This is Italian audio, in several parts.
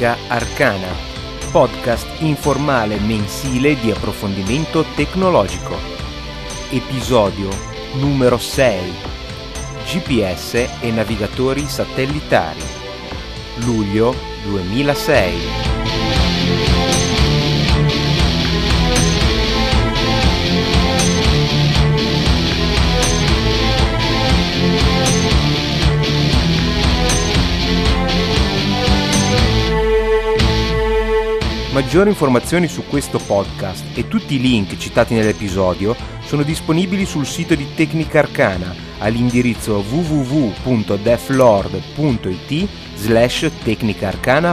Tecnica Arcana, podcast informale mensile di approfondimento tecnologico. Episodio numero 6. GPS e navigatori satellitari. Luglio 2006. Maggiori informazioni su questo podcast e tutti i link citati nell'episodio sono disponibili sul sito di Tecnica Arcana all'indirizzo www.deflord.it slash Tecnica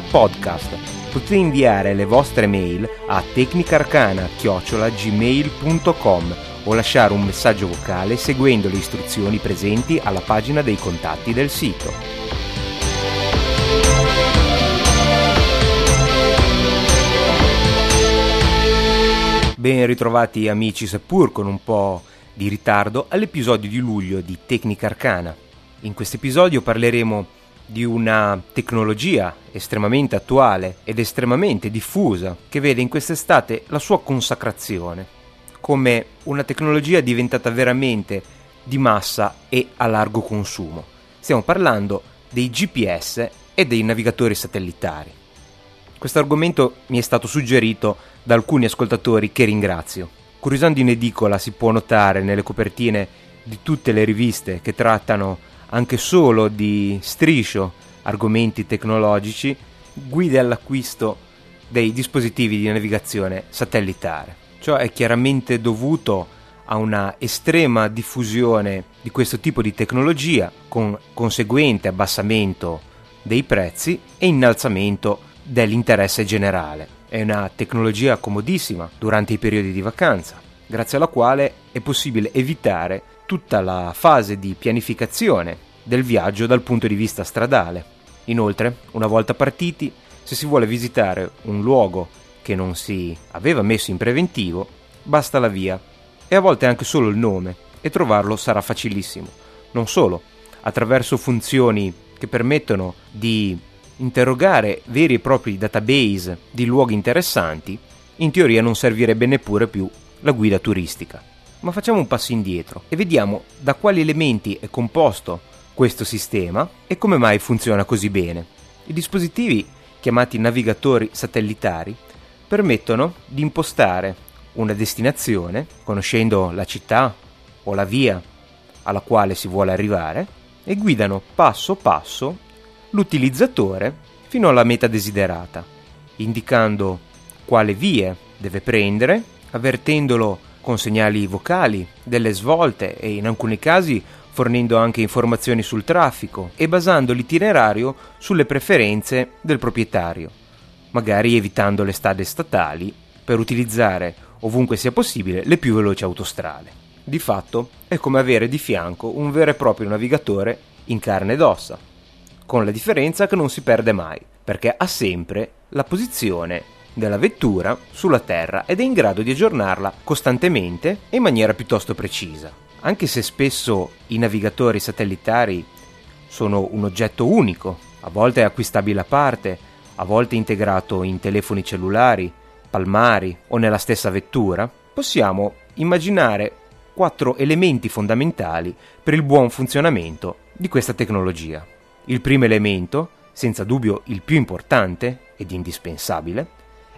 Podcast. Potete inviare le vostre mail a tecnicarcana-gmail.com o lasciare un messaggio vocale seguendo le istruzioni presenti alla pagina dei contatti del sito. Ben ritrovati amici, seppur con un po' di ritardo, all'episodio di luglio di Tecnica Arcana. In questo episodio parleremo di una tecnologia estremamente attuale ed estremamente diffusa che vede in quest'estate la sua consacrazione come una tecnologia diventata veramente di massa e a largo consumo. Stiamo parlando dei GPS e dei navigatori satellitari. Questo argomento mi è stato suggerito da alcuni ascoltatori che ringrazio. Curiosando in edicola si può notare nelle copertine di tutte le riviste che trattano anche solo di striscio argomenti tecnologici, guide all'acquisto dei dispositivi di navigazione satellitare. Ciò è chiaramente dovuto a una estrema diffusione di questo tipo di tecnologia con conseguente abbassamento dei prezzi e innalzamento dell'interesse generale. È una tecnologia comodissima durante i periodi di vacanza, grazie alla quale è possibile evitare tutta la fase di pianificazione del viaggio dal punto di vista stradale. Inoltre, una volta partiti, se si vuole visitare un luogo che non si aveva messo in preventivo, basta la via e a volte anche solo il nome e trovarlo sarà facilissimo. Non solo, attraverso funzioni che permettono di interrogare veri e propri database di luoghi interessanti, in teoria non servirebbe neppure più la guida turistica. Ma facciamo un passo indietro e vediamo da quali elementi è composto questo sistema e come mai funziona così bene. I dispositivi, chiamati navigatori satellitari, permettono di impostare una destinazione, conoscendo la città o la via alla quale si vuole arrivare, e guidano passo passo l'utilizzatore fino alla meta desiderata, indicando quale vie deve prendere, avvertendolo con segnali vocali, delle svolte e in alcuni casi fornendo anche informazioni sul traffico e basando l'itinerario sulle preferenze del proprietario, magari evitando le strade statali per utilizzare ovunque sia possibile le più veloci autostrade. Di fatto è come avere di fianco un vero e proprio navigatore in carne ed ossa, con la differenza che non si perde mai, perché ha sempre la posizione della vettura sulla Terra ed è in grado di aggiornarla costantemente e in maniera piuttosto precisa. Anche se spesso i navigatori satellitari sono un oggetto unico, a volte acquistabile a parte, a volte integrato in telefoni cellulari, palmari o nella stessa vettura, possiamo immaginare quattro elementi fondamentali per il buon funzionamento di questa tecnologia. Il primo elemento, senza dubbio il più importante ed indispensabile,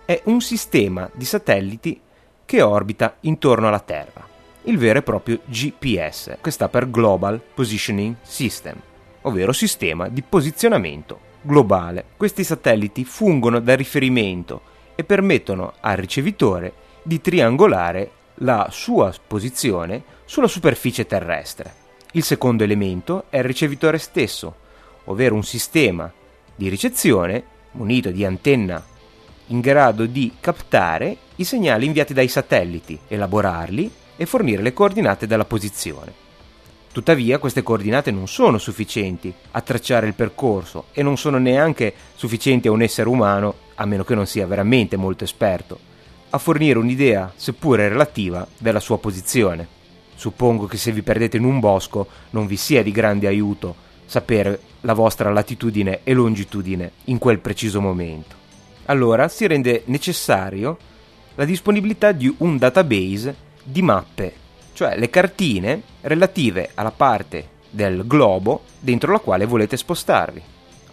è un sistema di satelliti che orbita intorno alla Terra, il vero e proprio GPS, che sta per Global Positioning System, ovvero sistema di posizionamento globale. Questi satelliti fungono da riferimento e permettono al ricevitore di triangolare la sua posizione sulla superficie terrestre. Il secondo elemento è il ricevitore stesso, ovvero un sistema di ricezione munito di antenna in grado di captare i segnali inviati dai satelliti, elaborarli e fornire le coordinate della posizione. Tuttavia queste coordinate non sono sufficienti a tracciare il percorso e non sono neanche sufficienti a un essere umano, a meno che non sia veramente molto esperto, a fornire un'idea, seppure relativa, della sua posizione. Suppongo che se vi perdete in un bosco non vi sia di grande aiuto sapere la vostra latitudine e longitudine in quel preciso momento. Allora si rende necessario la disponibilità di un database di mappe, cioè le cartine relative alla parte del globo dentro la quale volete spostarvi.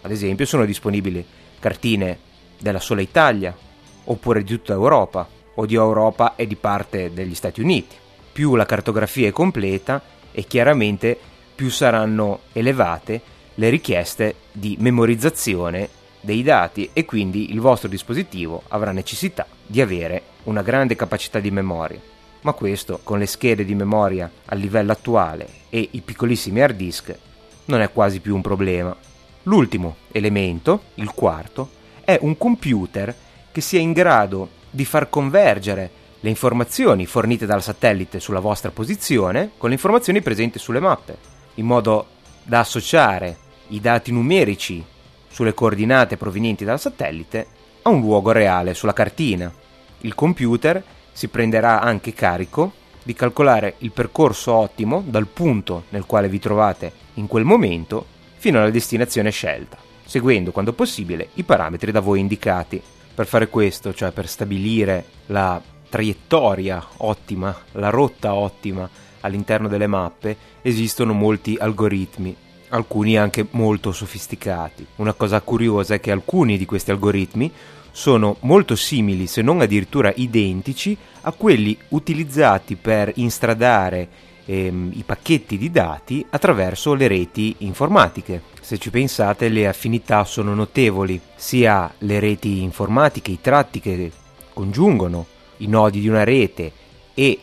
Ad esempio sono disponibili cartine della sola Italia, oppure di tutta Europa, o di Europa e di parte degli Stati Uniti. Più la cartografia è completa e chiaramente più saranno elevate le richieste di memorizzazione dei dati e quindi il vostro dispositivo avrà necessità di avere una grande capacità di memoria. Ma questo con le schede di memoria a livello attuale e i piccolissimi hard disk non è quasi più un problema. L'ultimo elemento, il quarto, è un computer che sia in grado di far convergere le informazioni fornite dal satellite sulla vostra posizione con le informazioni presenti sulle mappe, in modo da associare i dati numerici sulle coordinate provenienti dal satellite a un luogo reale sulla cartina. Il computer si prenderà anche carico di calcolare il percorso ottimo dal punto nel quale vi trovate in quel momento fino alla destinazione scelta, seguendo quando possibile i parametri da voi indicati. Per fare questo, cioè per stabilire la traiettoria ottima, la rotta ottima all'interno delle mappe, esistono molti algoritmi, alcuni anche molto sofisticati. Una cosa curiosa è che alcuni di questi algoritmi sono molto simili, se non addirittura identici, a quelli utilizzati per instradare ehm, i pacchetti di dati attraverso le reti informatiche. Se ci pensate le affinità sono notevoli, sia le reti informatiche, i tratti che congiungono i nodi di una rete e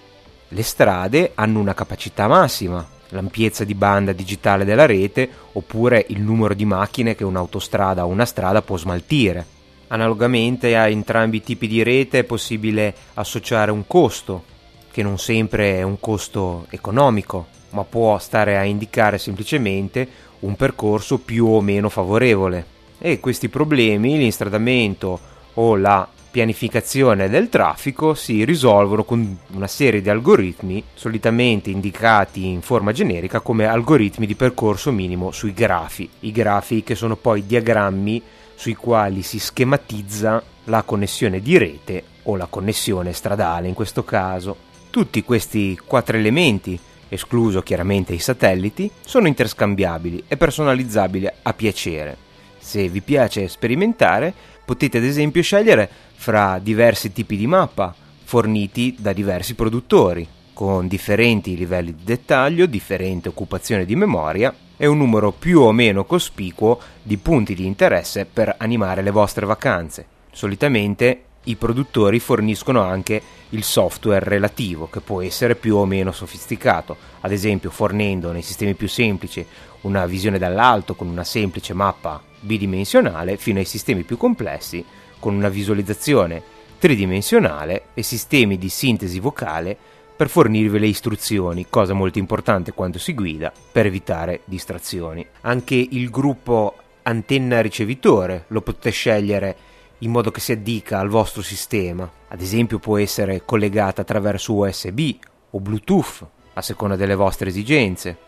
le strade hanno una capacità massima, l'ampiezza di banda digitale della rete oppure il numero di macchine che un'autostrada o una strada può smaltire. Analogamente a entrambi i tipi di rete è possibile associare un costo, che non sempre è un costo economico, ma può stare a indicare semplicemente un percorso più o meno favorevole. E questi problemi, l'instradamento o la pianificazione del traffico si risolvono con una serie di algoritmi solitamente indicati in forma generica come algoritmi di percorso minimo sui grafi. I grafi che sono poi diagrammi sui quali si schematizza la connessione di rete o la connessione stradale in questo caso. Tutti questi quattro elementi, escluso chiaramente i satelliti, sono interscambiabili e personalizzabili a piacere. Se vi piace sperimentare, potete ad esempio scegliere fra diversi tipi di mappa forniti da diversi produttori, con differenti livelli di dettaglio, differente occupazione di memoria e un numero più o meno cospicuo di punti di interesse per animare le vostre vacanze. Solitamente i produttori forniscono anche il software relativo, che può essere più o meno sofisticato, ad esempio fornendo nei sistemi più semplici una visione dall'alto con una semplice mappa bidimensionale, fino ai sistemi più complessi con una visualizzazione tridimensionale e sistemi di sintesi vocale per fornirvi le istruzioni, cosa molto importante quando si guida, per evitare distrazioni. Anche il gruppo antenna ricevitore lo potete scegliere in modo che si addica al vostro sistema. Ad esempio può essere collegata attraverso USB o Bluetooth a seconda delle vostre esigenze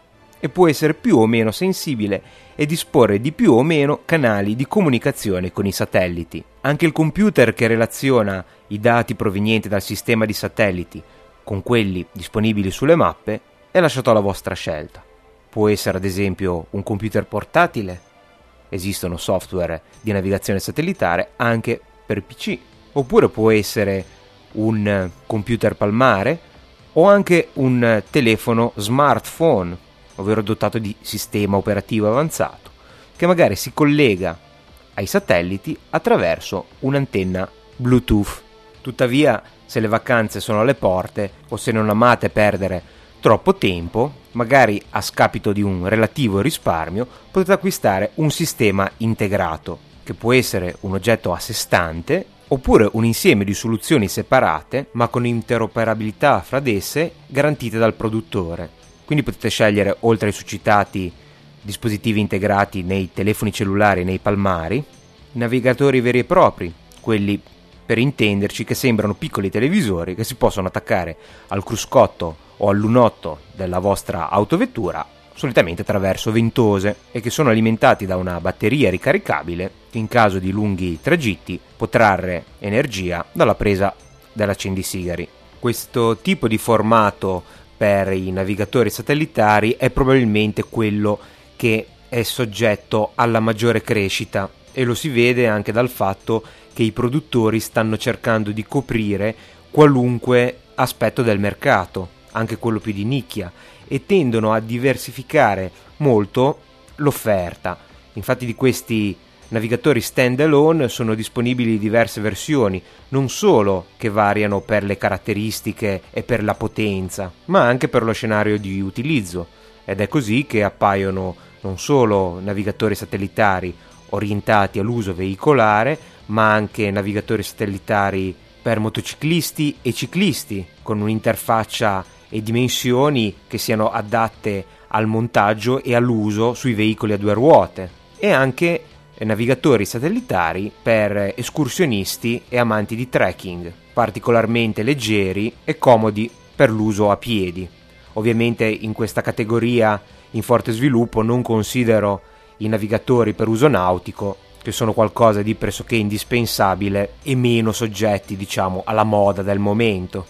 e può essere più o meno sensibile e disporre di più o meno canali di comunicazione con i satelliti. Anche il computer che relaziona i dati provenienti dal sistema di satelliti con quelli disponibili sulle mappe è lasciato alla vostra scelta. Può essere ad esempio un computer portatile esistono software di navigazione satellitare anche per PC, oppure può essere un computer palmare o anche un telefono smartphone, ovvero dotato di sistema operativo avanzato, che magari si collega ai satelliti attraverso un'antenna Bluetooth. Tuttavia, se le vacanze sono alle porte o se non amate perdere troppo tempo, magari a scapito di un relativo risparmio, potete acquistare un sistema integrato, che può essere un oggetto a sé stante oppure un insieme di soluzioni separate ma con interoperabilità fra di esse garantite dal produttore. Quindi potete scegliere, oltre ai succitati dispositivi integrati nei telefoni cellulari e nei palmari, navigatori veri e propri, quelli per intenderci che sembrano piccoli televisori che si possono attaccare al cruscotto o al lunotto della vostra autovettura solitamente attraverso ventose e che sono alimentati da una batteria ricaricabile che in caso di lunghi tragitti può trarre energia dalla presa dell'accendisigari. Questo tipo di formato per i navigatori satellitari è probabilmente quello che è soggetto alla maggiore crescita e lo si vede anche dal fatto che i produttori stanno cercando di coprire qualunque aspetto del mercato, anche quello più di nicchia, e tendono a diversificare molto l'offerta. Infatti di questi navigatori standalone sono disponibili diverse versioni, non solo che variano per le caratteristiche e per la potenza, ma anche per lo scenario di utilizzo. Ed è così che appaiono non solo navigatori satellitari orientati all'uso veicolare, ma anche navigatori satellitari per motociclisti e ciclisti, con un'interfaccia e dimensioni che siano adatte al montaggio e all'uso sui veicoli a due ruote, e anche navigatori satellitari per escursionisti e amanti di trekking, particolarmente leggeri e comodi per l'uso a piedi. Ovviamente in questa categoria in forte sviluppo non considero i navigatori per uso nautico, che sono qualcosa di pressoché indispensabile e meno soggetti, diciamo, alla moda del momento.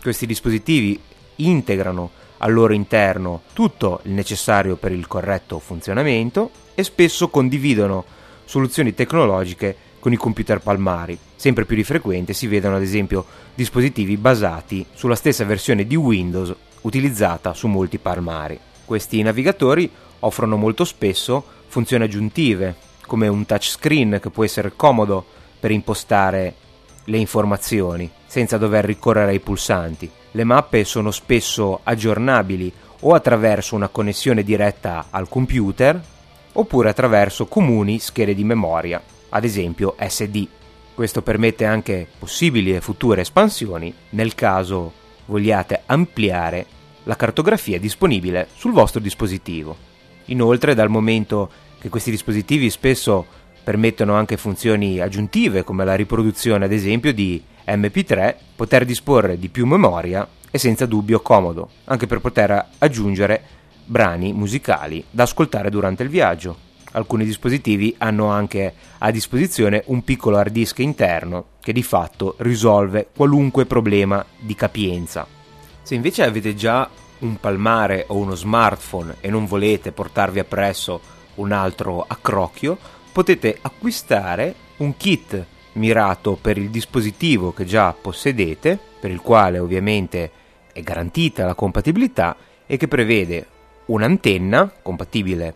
Questi dispositivi integrano al loro interno tutto il necessario per il corretto funzionamento e spesso condividono soluzioni tecnologiche con i computer palmari. Sempre più di frequente si vedono ad esempio dispositivi basati sulla stessa versione di Windows utilizzata su molti palmari. Questi navigatori offrono molto spesso funzioni aggiuntive, come un touchscreen che può essere comodo per impostare le informazioni senza dover ricorrere ai pulsanti. Le mappe sono spesso aggiornabili o attraverso una connessione diretta al computer oppure attraverso comuni schede di memoria, ad esempio SD. Questo permette anche possibili e future espansioni nel caso vogliate ampliare la cartografia disponibile sul vostro dispositivo. Inoltre, dal momento che questi dispositivi spesso permettono anche funzioni aggiuntive come la riproduzione ad esempio di MP3, poter disporre di più memoria è senza dubbio comodo, anche per poter aggiungere brani musicali da ascoltare durante il viaggio. Alcuni dispositivi hanno anche a disposizione un piccolo hard disk interno che di fatto risolve qualunque problema di capienza. Se invece avete già un palmare o uno smartphone e non volete portarvi appresso un altro accrocchio, potete acquistare un kit mirato per il dispositivo che già possedete, per il quale ovviamente è garantita la compatibilità e che prevede un'antenna compatibile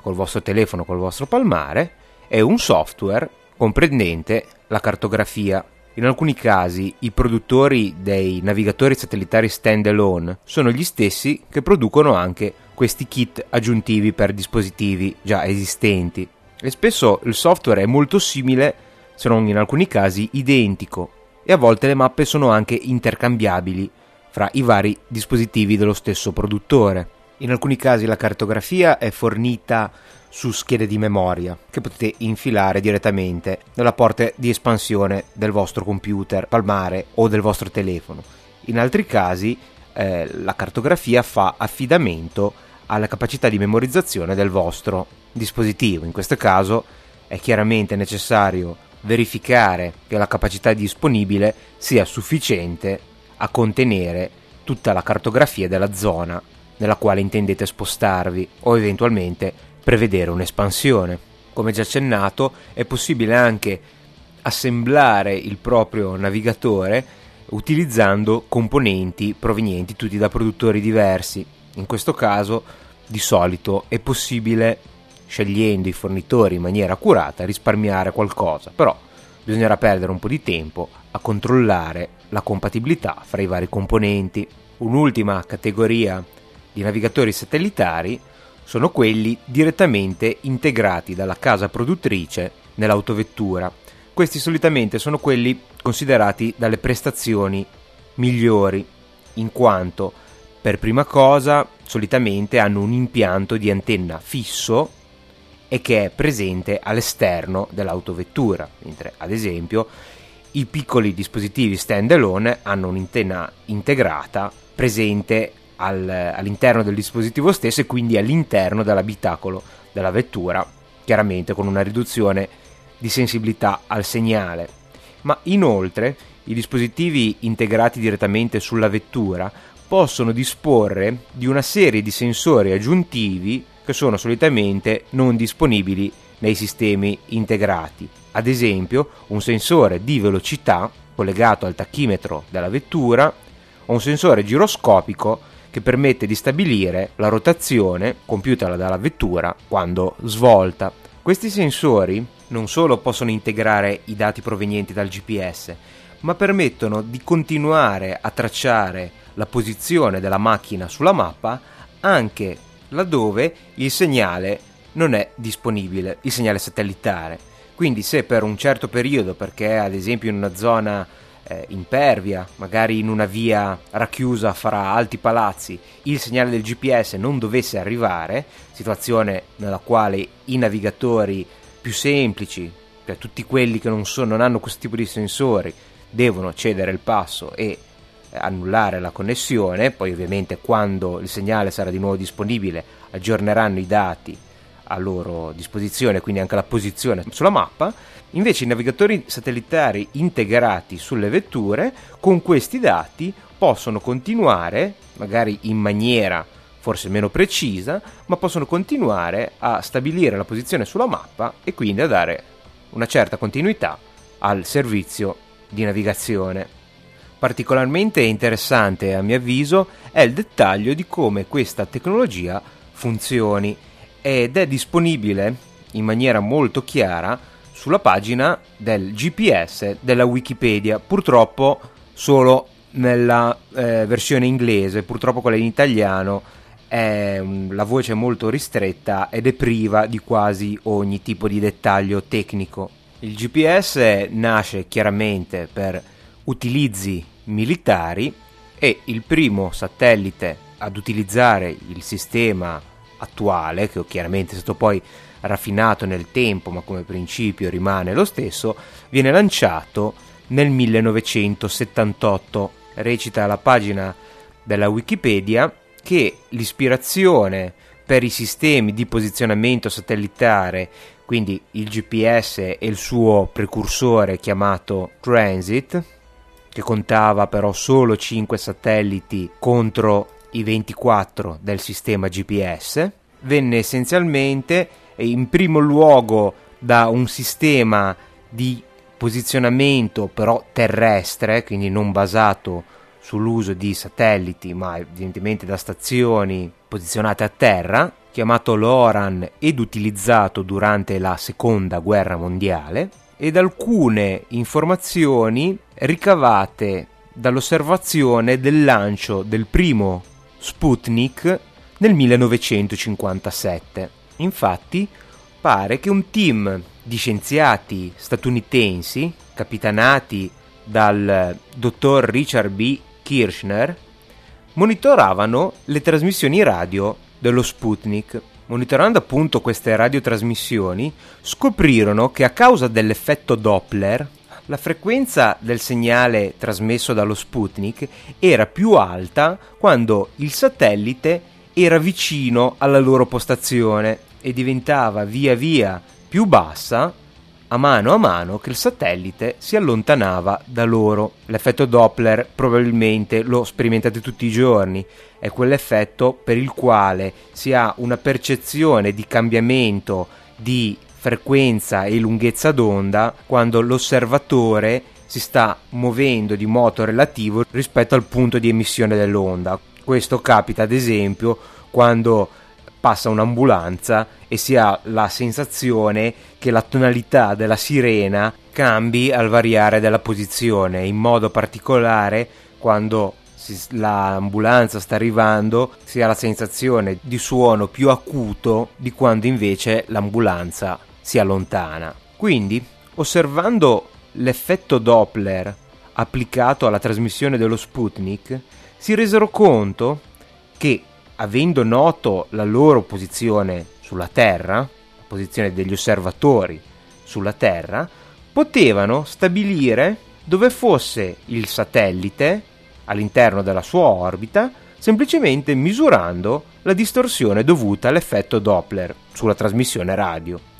col vostro telefono, col vostro palmare e un software comprendente la cartografia. In alcuni casi i produttori dei navigatori satellitari standalone sono gli stessi che producono anche questi kit aggiuntivi per dispositivi già esistenti e spesso il software è molto simile, se non in alcuni casi identico, e a volte le mappe sono anche intercambiabili fra i vari dispositivi dello stesso produttore. In alcuni casi la cartografia è fornita su schede di memoria che potete infilare direttamente nella porta di espansione del vostro computer palmare o del vostro telefono. In altri casi eh, la cartografia fa affidamento alla capacità di memorizzazione del vostro dispositivo. In questo caso è chiaramente necessario verificare che la capacità disponibile sia sufficiente a contenere tutta la cartografia della zona nella quale intendete spostarvi o eventualmente prevedere un'espansione. Come già accennato, è possibile anche assemblare il proprio navigatore utilizzando componenti provenienti tutti da produttori diversi. In questo caso, di solito è possibile, scegliendo i fornitori in maniera accurata, risparmiare qualcosa, però bisognerà perdere un po' di tempo a controllare la compatibilità fra i vari componenti. Un'ultima categoria di navigatori satellitari sono quelli direttamente integrati dalla casa produttrice nell'autovettura. Questi solitamente sono quelli considerati dalle prestazioni migliori, in quanto per prima cosa solitamente hanno un impianto di antenna fisso e che è presente all'esterno dell'autovettura, mentre ad esempio i piccoli dispositivi standalone hanno un'antenna integrata presente al, all'interno del dispositivo stesso e quindi all'interno dell'abitacolo della vettura, chiaramente con una riduzione di sensibilità al segnale. Ma inoltre i dispositivi integrati direttamente sulla vettura possono disporre di una serie di sensori aggiuntivi che sono solitamente non disponibili nei sistemi integrati. Ad esempio, un sensore di velocità collegato al tachimetro della vettura o un sensore giroscopico che permette di stabilire la rotazione compiuta dalla vettura quando svolta. Questi sensori non solo possono integrare i dati provenienti dal GPS, ma permettono di continuare a tracciare la posizione della macchina sulla mappa anche laddove il segnale non è disponibile, il segnale satellitare. Quindi se per un certo periodo, perché ad esempio in una zona eh, impervia, magari in una via racchiusa fra alti palazzi, il segnale del GPS non dovesse arrivare, situazione nella quale i navigatori più semplici, cioè tutti quelli che non, sono, non hanno questo tipo di sensori, devono cedere il passo e annullare la connessione, poi ovviamente quando il segnale sarà di nuovo disponibile aggiorneranno i dati a loro disposizione, quindi anche la posizione sulla mappa. Invece i navigatori satellitari integrati sulle vetture con questi dati possono continuare, magari in maniera forse meno precisa, ma possono continuare a stabilire la posizione sulla mappa e quindi a dare una certa continuità al servizio di navigazione. Particolarmente interessante a mio avviso è il dettaglio di come questa tecnologia funzioni ed è disponibile in maniera molto chiara sulla pagina del GPS della Wikipedia, purtroppo solo nella eh, versione inglese, purtroppo quella in italiano è la voce è molto ristretta ed è priva di quasi ogni tipo di dettaglio tecnico. Il GPS nasce chiaramente per utilizzi militari e il primo satellite ad utilizzare il sistema attuale, che chiaramente è stato poi raffinato nel tempo, ma come principio rimane lo stesso, viene lanciato nel 1978. Recita la pagina della Wikipedia che l'ispirazione per i sistemi di posizionamento satellitare, quindi il GPS e il suo precursore chiamato Transit, che contava però solo 5 satelliti contro i 24 del sistema GPS, venne essenzialmente in primo luogo da un sistema di posizionamento però terrestre, quindi non basato sull'uso di satelliti, ma evidentemente da stazioni posizionate a terra, chiamato LORAN ed utilizzato durante la seconda guerra mondiale, ed alcune informazioni ricavate dall'osservazione del lancio del primo Sputnik nel 1957. Infatti, pare che un team di scienziati statunitensi, capitanati dal dottor Richard B. Kirchner, monitoravano le trasmissioni radio dello Sputnik Monitorando appunto queste radiotrasmissioni, scoprirono che a causa dell'effetto Doppler, la frequenza del segnale trasmesso dallo Sputnik era più alta quando il satellite era vicino alla loro postazione e diventava via via più bassa a mano a mano che il satellite si allontanava da loro. L'effetto Doppler probabilmente lo sperimentate tutti i giorni, è quell'effetto per il quale si ha una percezione di cambiamento di frequenza e lunghezza d'onda quando l'osservatore si sta muovendo di modo relativo rispetto al punto di emissione dell'onda. Questo capita ad esempio quando passa un'ambulanza e si ha la sensazione che la tonalità della sirena cambi al variare della posizione, in modo particolare quando l'ambulanza sta arrivando si ha la sensazione di suono più acuto di quando invece l'ambulanza si allontana. Quindi, osservando l'effetto Doppler applicato alla trasmissione dello Sputnik, si resero conto che avendo noto la loro posizione sulla Terra, la posizione degli osservatori sulla Terra, potevano stabilire dove fosse il satellite all'interno della sua orbita semplicemente misurando la distorsione dovuta all'effetto Doppler sulla trasmissione radio.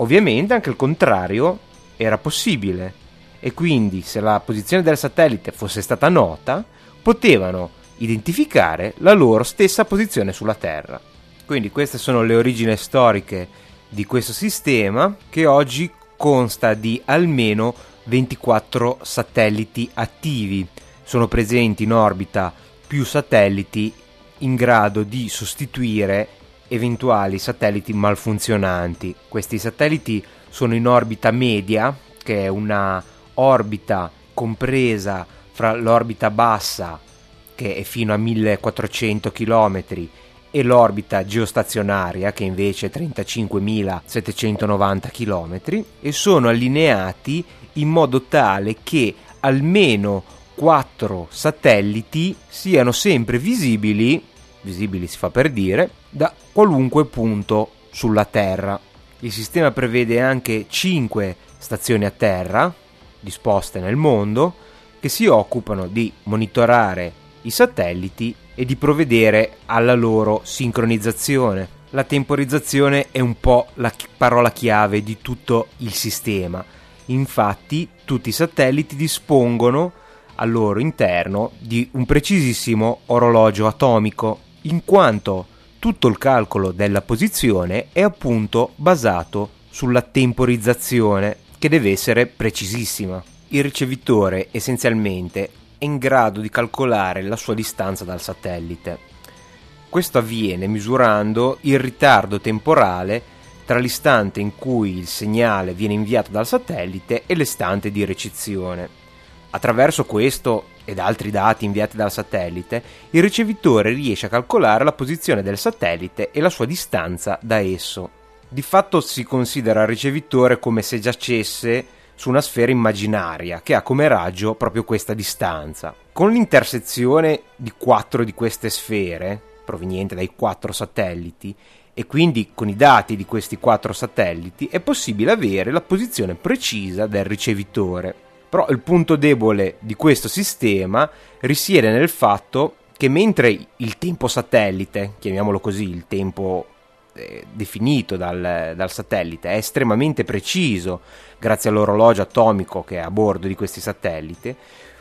Ovviamente anche il contrario era possibile e quindi se la posizione del satellite fosse stata nota, potevano identificare la loro stessa posizione sulla Terra. Quindi queste sono le origini storiche di questo sistema che oggi consta di almeno 24 satelliti attivi. Sono presenti in orbita più satelliti in grado di sostituire eventuali satelliti malfunzionanti. Questi satelliti sono in orbita media, che è una orbita compresa fra l'orbita bassa, che è fino a 1400 km, e l'orbita geostazionaria, che invece è 35.790 km, e sono allineati in modo tale che almeno 4 satelliti siano sempre visibili, visibili si fa per dire, da qualunque punto sulla Terra. Il sistema prevede anche 5 stazioni a terra, disposte nel mondo, che si occupano di monitorare i satelliti e di provvedere alla loro sincronizzazione. La temporizzazione è un po' la parola chiave di tutto il sistema. Infatti, tutti i satelliti dispongono al loro interno di un precisissimo orologio atomico, in quanto tutto il calcolo della posizione è appunto basato sulla temporizzazione, che deve essere precisissima. Il ricevitore essenzialmente è in grado di calcolare la sua distanza dal satellite. Questo avviene misurando il ritardo temporale tra l'istante in cui il segnale viene inviato dal satellite e l'istante di ricezione. Attraverso questo ed altri dati inviati dal satellite, il ricevitore riesce a calcolare la posizione del satellite e la sua distanza da esso. Di fatto si considera il ricevitore come se giacesse su una sfera immaginaria che ha come raggio proprio questa distanza. Con l'intersezione di quattro di queste sfere, proveniente dai quattro satelliti, e quindi con i dati di questi quattro satelliti è possibile avere la posizione precisa del ricevitore. Però il punto debole di questo sistema risiede nel fatto che mentre il tempo satellite, chiamiamolo così, il tempo eh, definito dal, dal, satellite è estremamente preciso grazie all'orologio atomico che è a bordo di questi satelliti,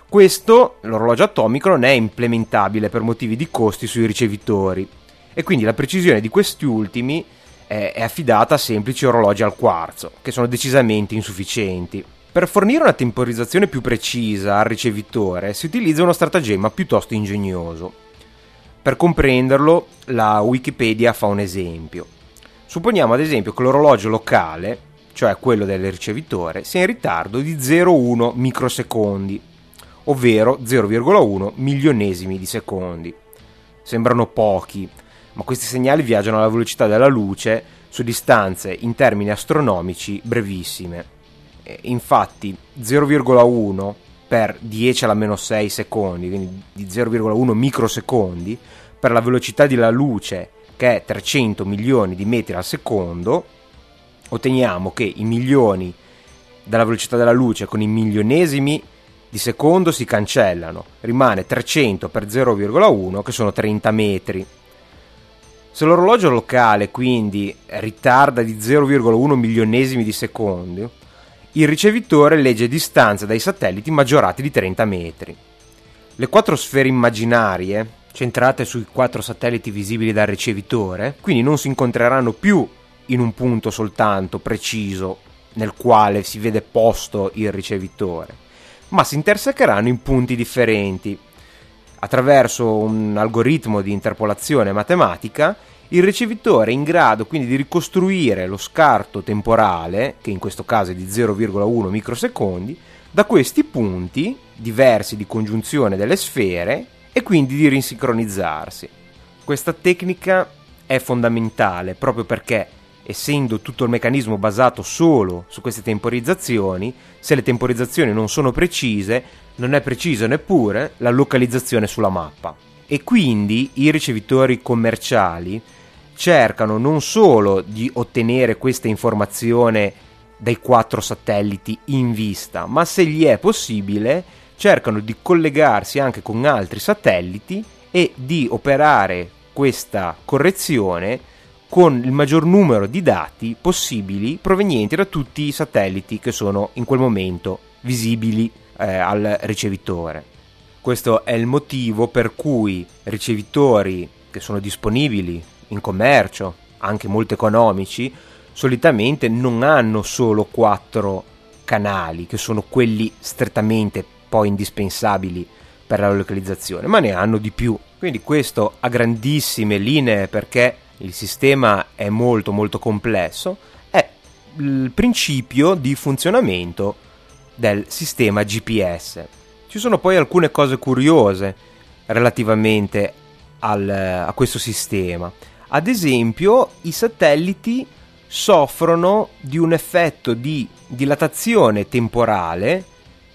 questo, l'orologio atomico, non è implementabile per motivi di costi sui ricevitori e quindi la precisione di questi ultimi è, è affidata a semplici orologi al quarzo, che sono decisamente insufficienti. Per fornire una temporizzazione più precisa al ricevitore si utilizza uno stratagemma piuttosto ingegnoso. Per comprenderlo, la Wikipedia fa un esempio. Supponiamo ad esempio che l'orologio locale, cioè quello del ricevitore, sia in ritardo di 0,1 microsecondi, ovvero 0,1 milionesimi di secondi. Sembrano pochi, ma questi segnali viaggiano alla velocità della luce su distanze in termini astronomici brevissime. Infatti 0,1 per 10 alla meno 6 secondi, quindi di 0,1 microsecondi, per la velocità della luce che è 300 milioni di metri al secondo, otteniamo che i milioni della velocità della luce con i milionesimi di secondo si cancellano, rimane 300 per 0,1 che sono 30 metri. Se l'orologio locale quindi ritarda di 0,1 milionesimi di secondo, il ricevitore legge distanze dai satelliti maggiorati di 30 metri. Le quattro sfere immaginarie, centrate sui quattro satelliti visibili dal ricevitore, quindi non si incontreranno più in un punto soltanto preciso nel quale si vede posto il ricevitore, ma si intersecheranno in punti differenti. Attraverso un algoritmo di interpolazione matematica il ricevitore è in grado quindi di ricostruire lo scarto temporale, che in questo caso è di 0,1 microsecondi, da questi punti diversi di congiunzione delle sfere e quindi di risincronizzarsi. Questa tecnica è fondamentale proprio perché, essendo tutto il meccanismo basato solo su queste temporizzazioni, se le temporizzazioni non sono precise, non è precisa neppure la localizzazione sulla mappa. E quindi i ricevitori commerciali cercano non solo di ottenere questa informazione dai quattro satelliti in vista, ma se gli è possibile cercano di collegarsi anche con altri satelliti e di operare questa correzione con il maggior numero di dati possibili provenienti da tutti i satelliti che sono in quel momento visibili eh, al ricevitore. Questo è il motivo per cui ricevitori che sono disponibili in commercio, anche molto economici, solitamente non hanno solo quattro canali, che sono quelli strettamente poi indispensabili per la localizzazione, ma ne hanno di più. Quindi questo a grandissime linee perché il sistema è molto molto complesso, è il principio di funzionamento del sistema GPS. Ci sono poi alcune cose curiose relativamente al, a questo sistema. Ad esempio, i satelliti soffrono di un effetto di dilatazione temporale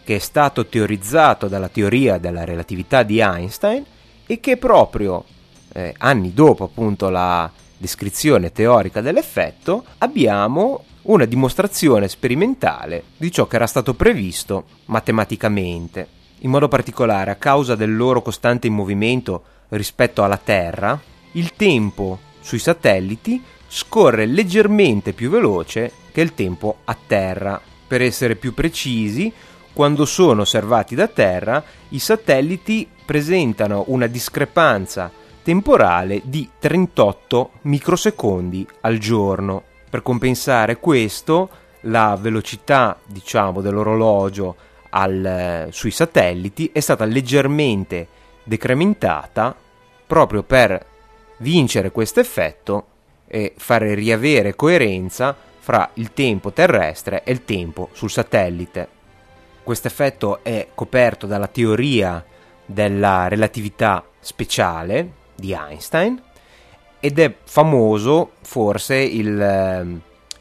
che è stato teorizzato dalla teoria della relatività di Einstein e che proprio eh, anni dopo appunto la descrizione teorica dell'effetto, abbiamo una dimostrazione sperimentale di ciò che era stato previsto matematicamente. In modo particolare, a causa del loro costante movimento rispetto alla Terra, il tempo sui satelliti scorre leggermente più veloce che il tempo a terra. Per essere più precisi, quando sono osservati da terra, i satelliti presentano una discrepanza temporale di 38 microsecondi al giorno. Per compensare questo, la velocità, diciamo, dell'orologio al, sui satelliti è stata leggermente decrementata proprio per vincere questo effetto e fare riavere coerenza fra il tempo terrestre e il tempo sul satellite. Questo effetto è coperto dalla teoria della relatività speciale di Einstein ed è famoso forse il eh,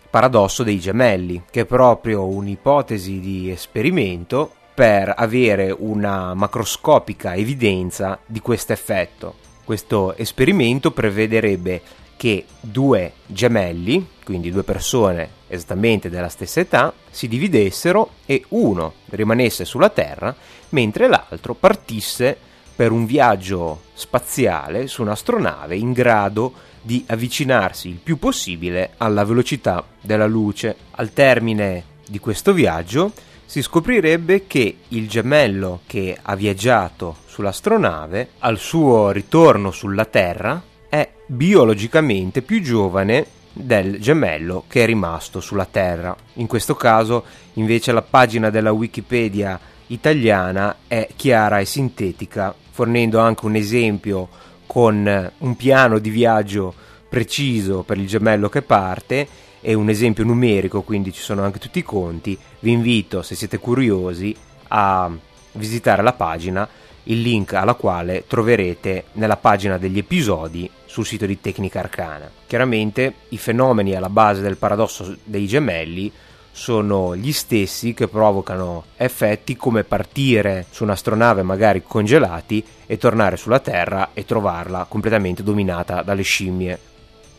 paradosso dei gemelli, che è proprio un'ipotesi di esperimento per avere una macroscopica evidenza di questo effetto. Questo esperimento prevederebbe che due gemelli, quindi due persone esattamente della stessa età, si dividessero e uno rimanesse sulla Terra mentre l'altro partisse per un viaggio spaziale su un'astronave in grado di avvicinarsi il più possibile alla velocità della luce. Al termine di questo viaggio si scoprirebbe che il gemello che ha viaggiato sull'astronave, al suo ritorno sulla Terra, è biologicamente più giovane del gemello che è rimasto sulla Terra. In questo caso, invece, la pagina della Wikipedia italiana è chiara e sintetica, fornendo anche un esempio con un piano di viaggio preciso per il gemello che parte e un esempio numerico, quindi ci sono anche tutti i conti. Vi invito, se siete curiosi, a visitare la pagina, il link alla quale troverete nella pagina degli episodi sul sito di Tecnica Arcana. Chiaramente i fenomeni alla base del paradosso dei gemelli sono gli stessi che provocano effetti come partire su un'astronave magari congelati e tornare sulla Terra e trovarla completamente dominata dalle scimmie.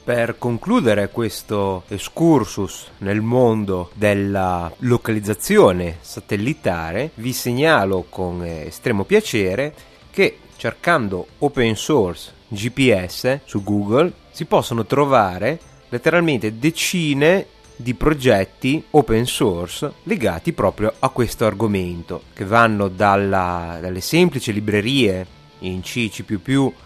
Per concludere questo excursus nel mondo della localizzazione satellitare, vi segnalo con estremo piacere che cercando open source GPS su Google si possono trovare letteralmente decine di progetti open source legati proprio a questo argomento, che vanno dalla, dalle semplici librerie in C++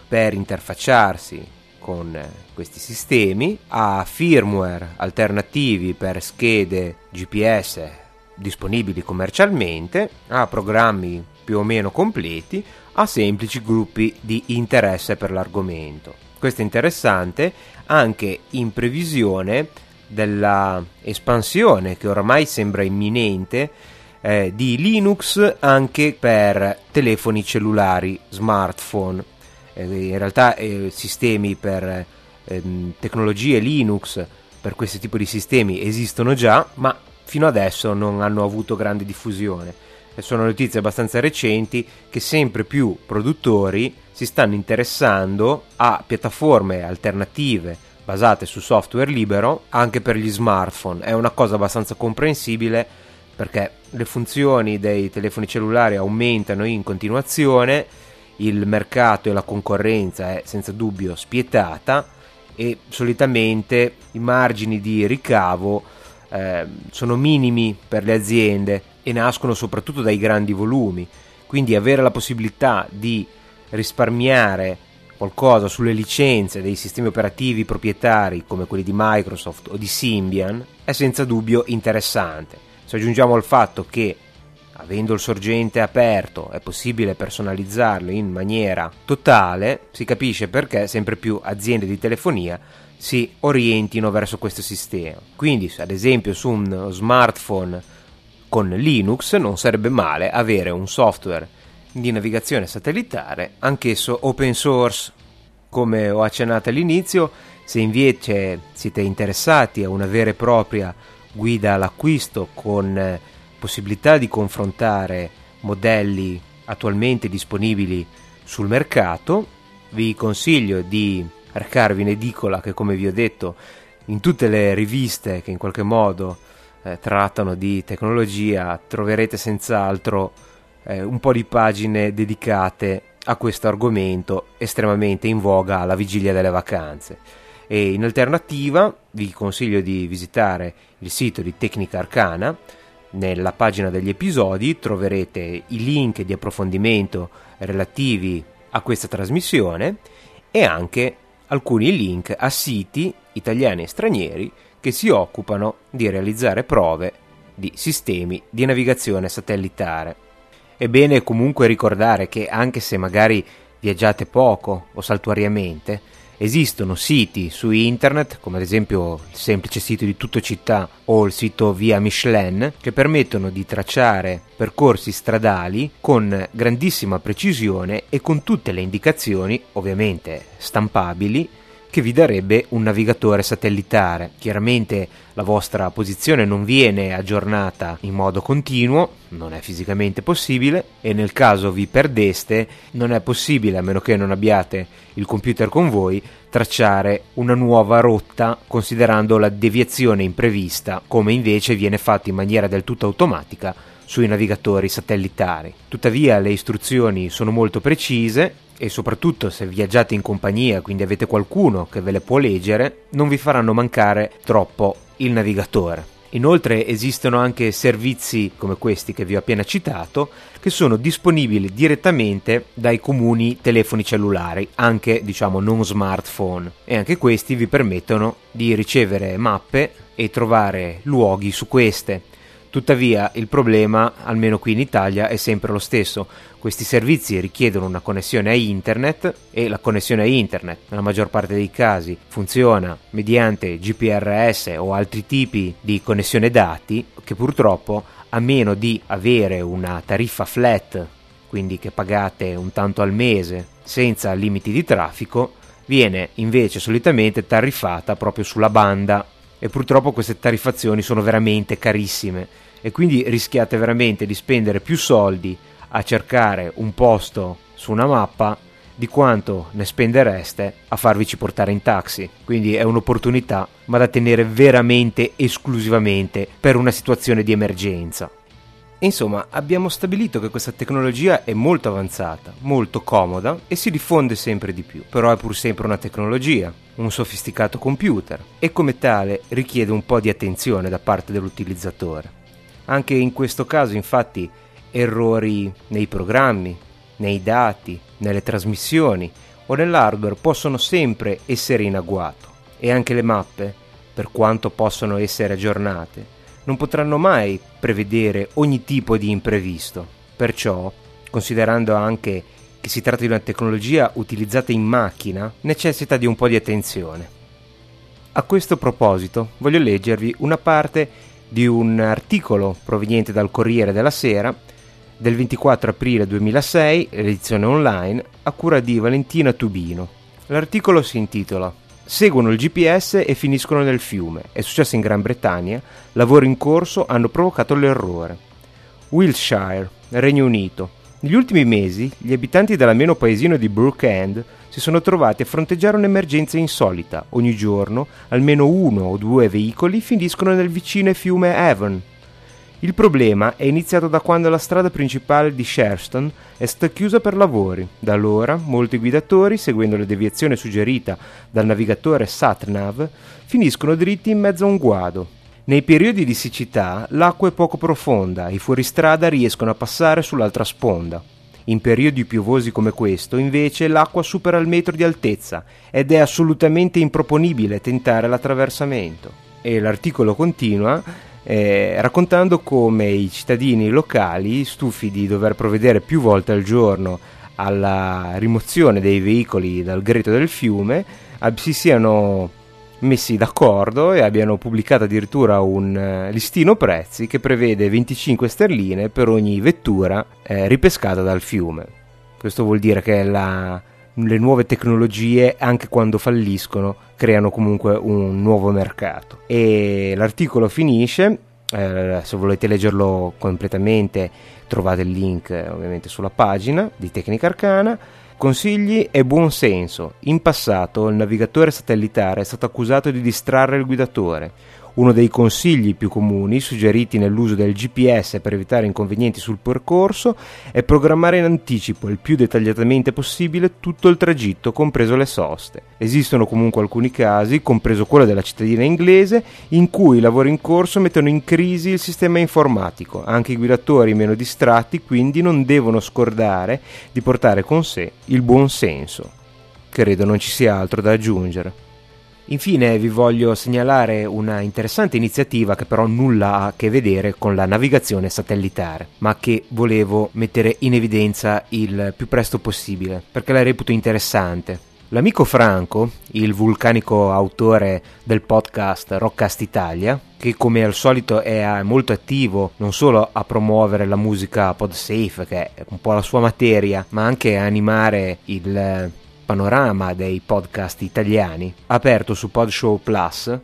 per interfacciarsi con questi sistemi, a firmware alternativi per schede GPS disponibili commercialmente, a programmi più o meno completi, a semplici gruppi di interesse per l'argomento. Questo è interessante anche in previsione della espansione che ormai sembra imminente eh, di Linux anche per telefoni cellulari, smartphone in realtà eh, sistemi per ehm, tecnologie Linux per questo tipo di sistemi esistono già, ma fino adesso non hanno avuto grande diffusione. E sono notizie abbastanza recenti che sempre più produttori si stanno interessando a piattaforme alternative basate su software libero anche per gli smartphone. È una cosa abbastanza comprensibile perché le funzioni dei telefoni cellulari aumentano in continuazione il mercato e la concorrenza è senza dubbio spietata e solitamente i margini di ricavo eh, sono minimi per le aziende e nascono soprattutto dai grandi volumi. Quindi avere la possibilità di risparmiare qualcosa sulle licenze dei sistemi operativi proprietari come quelli di Microsoft o di Symbian è senza dubbio interessante. Se aggiungiamo al fatto che avendo il sorgente aperto è possibile personalizzarlo in maniera totale, si capisce perché sempre più aziende di telefonia si orientino verso questo sistema. Quindi, ad esempio, su un smartphone con Linux non sarebbe male avere un software di navigazione satellitare, anch'esso open source. Come ho accennato all'inizio, se invece siete interessati a una vera e propria guida all'acquisto con possibilità di confrontare modelli attualmente disponibili sul mercato, vi consiglio di recarvi in edicola che come vi ho detto in tutte le riviste che in qualche modo eh, trattano di tecnologia troverete senz'altro eh, un po' di pagine dedicate a questo argomento estremamente in voga alla vigilia delle vacanze. E in alternativa vi consiglio di visitare il sito di Tecnica Arcana nella pagina degli episodi troverete i link di approfondimento relativi a questa trasmissione e anche alcuni link a siti italiani e stranieri che si occupano di realizzare prove di sistemi di navigazione satellitare. È bene comunque ricordare che anche se magari viaggiate poco o saltuariamente, Esistono siti su internet, come ad esempio il semplice sito di Tutto Città o il sito Via Michelin, che permettono di tracciare percorsi stradali con grandissima precisione e con tutte le indicazioni, ovviamente stampabili, che vi darebbe un navigatore satellitare. Chiaramente la vostra posizione non viene aggiornata in modo continuo, non è fisicamente possibile e nel caso vi perdeste non è possibile, a meno che non abbiate il computer con voi, tracciare una nuova rotta considerando la deviazione imprevista, come invece viene fatto in maniera del tutto automatica sui navigatori satellitari. Tuttavia le istruzioni sono molto precise e soprattutto se viaggiate in compagnia, quindi avete qualcuno che ve le può leggere, non vi faranno mancare troppo il navigatore. Inoltre esistono anche servizi come questi che vi ho appena citato che sono disponibili direttamente dai comuni telefoni cellulari, anche diciamo non smartphone e anche questi vi permettono di ricevere mappe e trovare luoghi su queste. Tuttavia il problema, almeno qui in Italia, è sempre lo stesso. Questi servizi richiedono una connessione a internet e la connessione a internet, nella maggior parte dei casi, funziona mediante GPRS o altri tipi di connessione dati che purtroppo, a meno di avere una tariffa flat, quindi che pagate un tanto al mese senza limiti di traffico, viene invece solitamente tariffata proprio sulla banda e purtroppo queste tariffazioni sono veramente carissime e quindi rischiate veramente di spendere più soldi a cercare un posto su una mappa di quanto ne spendereste a farvici portare in taxi. Quindi è un'opportunità, ma da tenere veramente esclusivamente per una situazione di emergenza. Insomma, abbiamo stabilito che questa tecnologia è molto avanzata, molto comoda e si diffonde sempre di più, però è pur sempre una tecnologia, un sofisticato computer e come tale richiede un po' di attenzione da parte dell'utilizzatore. Anche in questo caso, infatti, errori nei programmi, nei dati, nelle trasmissioni o nell'hardware possono sempre essere in agguato e anche le mappe, per quanto possano essere aggiornate, non potranno mai prevedere ogni tipo di imprevisto. Perciò, considerando anche che si tratta di una tecnologia utilizzata in macchina, necessita di un po' di attenzione. A questo proposito voglio leggervi una parte di un articolo proveniente dal Corriere della Sera del 24 aprile 2006, edizione online, a cura di Valentina Tubino. L'articolo si intitola Seguono il GPS e finiscono nel fiume. È successo in Gran Bretagna. Lavori in corso hanno provocato l'errore. Wiltshire, Regno Unito. Negli ultimi mesi, gli abitanti dell'ameno paesino di Brookend si sono trovati a fronteggiare un'emergenza insolita. Ogni giorno, almeno uno o due veicoli finiscono nel vicino fiume Avon. Il problema è iniziato da quando la strada principale di Sherston è stata chiusa per lavori. Da allora, molti guidatori, seguendo la deviazione suggerita dal navigatore SatNav, finiscono dritti in mezzo a un guado. Nei periodi di siccità l'acqua è poco profonda e i fuoristrada riescono a passare sull'altra sponda. In periodi piovosi come questo, invece, l'acqua supera il metro di altezza ed è assolutamente improponibile tentare l'attraversamento. E l'articolo continua eh, raccontando come i cittadini locali, stufi di dover provvedere più volte al giorno alla rimozione dei veicoli dal greto del fiume, si siano messi d'accordo e abbiano pubblicato addirittura un eh, listino prezzi che prevede 25 sterline per ogni vettura eh, ripescata dal fiume. Questo vuol dire che la, le nuove tecnologie, anche quando falliscono, creano comunque un nuovo mercato. E l'articolo finisce, eh, se volete leggerlo completamente trovate il link eh, ovviamente sulla pagina di Tecnica Arcana. Consigli e buon senso. In passato il navigatore satellitare è stato accusato di distrarre il guidatore. Uno dei consigli più comuni suggeriti nell'uso del GPS per evitare inconvenienti sul percorso è programmare in anticipo il più dettagliatamente possibile tutto il tragitto, compreso le soste. Esistono comunque alcuni casi, compreso quello della cittadina inglese, in cui i lavori in corso mettono in crisi il sistema informatico. Anche i guidatori meno distratti quindi non devono scordare di portare con sé il buon senso. Credo non ci sia altro da aggiungere. Infine vi voglio segnalare una interessante iniziativa che però nulla ha a che vedere con la navigazione satellitare, ma che volevo mettere in evidenza il più presto possibile, perché la reputo interessante. L'amico Franco, il vulcanico autore del podcast Rockcast Italia, che come al solito è molto attivo non solo a promuovere la musica podsafe, che è un po' la sua materia, ma anche a animare il panorama dei podcast italiani, aperto su Podshow Plus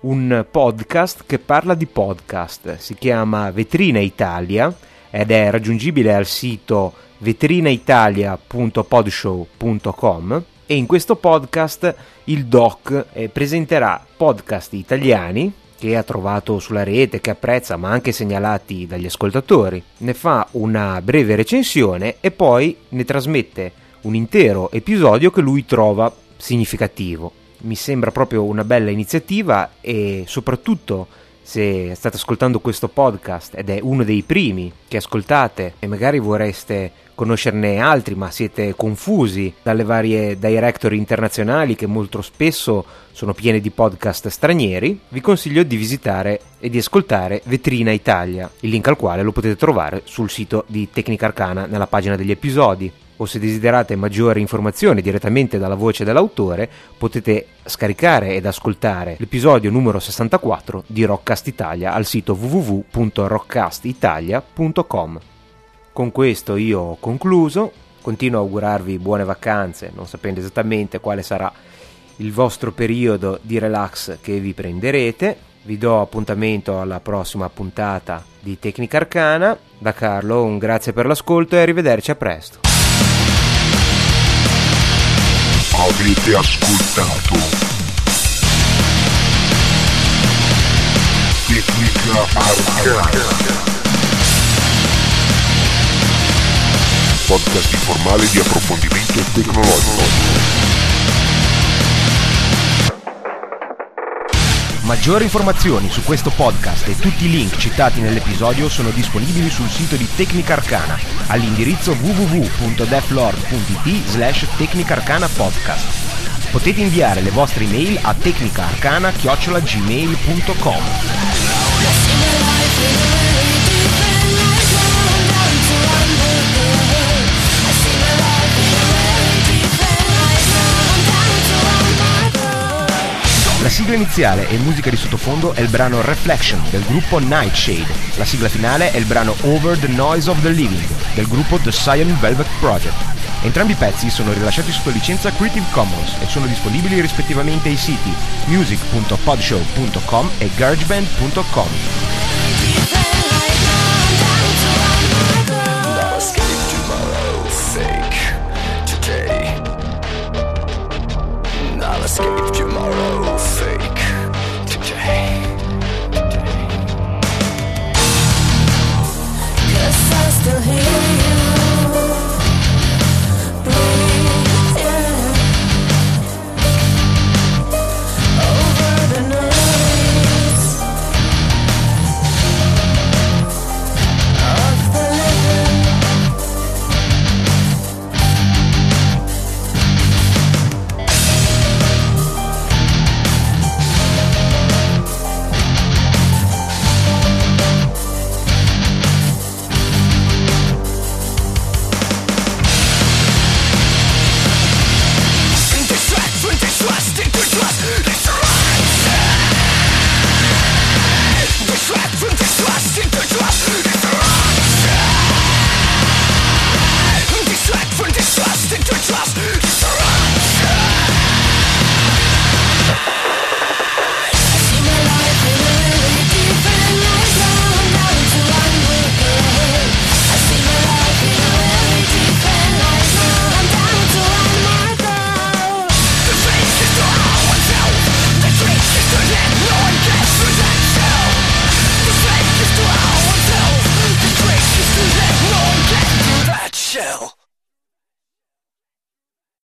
un podcast che parla di podcast. Si chiama Vetrina Italia ed è raggiungibile al sito vetrinaitalia.podshow.com e in questo podcast il doc eh, presenterà podcast italiani che ha trovato sulla rete, che apprezza, ma anche segnalati dagli ascoltatori. Ne fa una breve recensione e poi ne trasmette un intero episodio che lui trova significativo. Mi sembra proprio una bella iniziativa e soprattutto se state ascoltando questo podcast ed è uno dei primi che ascoltate e magari vorreste conoscerne altri ma siete confusi dalle varie directory internazionali che molto spesso sono piene di podcast stranieri, vi consiglio di visitare e di ascoltare Vetrina Italia, il link al quale lo potete trovare sul sito di Tecnica Arcana nella pagina degli episodi o se desiderate maggiori informazioni direttamente dalla voce dell'autore potete scaricare ed ascoltare l'episodio numero 64 di Rockcast Italia al sito www.rockcastitalia.com. Con questo io ho concluso, continuo a augurarvi buone vacanze, non sapendo esattamente quale sarà il vostro periodo di relax che vi prenderete. Vi do appuntamento alla prossima puntata di Tecnica Arcana. Da Carlo un grazie per l'ascolto e arrivederci a presto. Avete ascoltato? Tecnica Arcana Podcast informale di approfondimento tecnologico Maggiori informazioni su questo podcast e tutti i link citati nell'episodio sono disponibili sul sito di Tecnica Arcana all'indirizzo www.deflord.it slash tecnicarcana Potete inviare le vostre email a tecnicaarcana-gmail.com La sigla iniziale e musica di sottofondo è il brano Reflection del gruppo Nightshade. La sigla finale è il brano Over the Noise of the Living del gruppo The Cyan Velvet Project. Entrambi i pezzi sono rilasciati sotto licenza Creative Commons e sono disponibili rispettivamente ai siti music.podshow.com e garageband.com.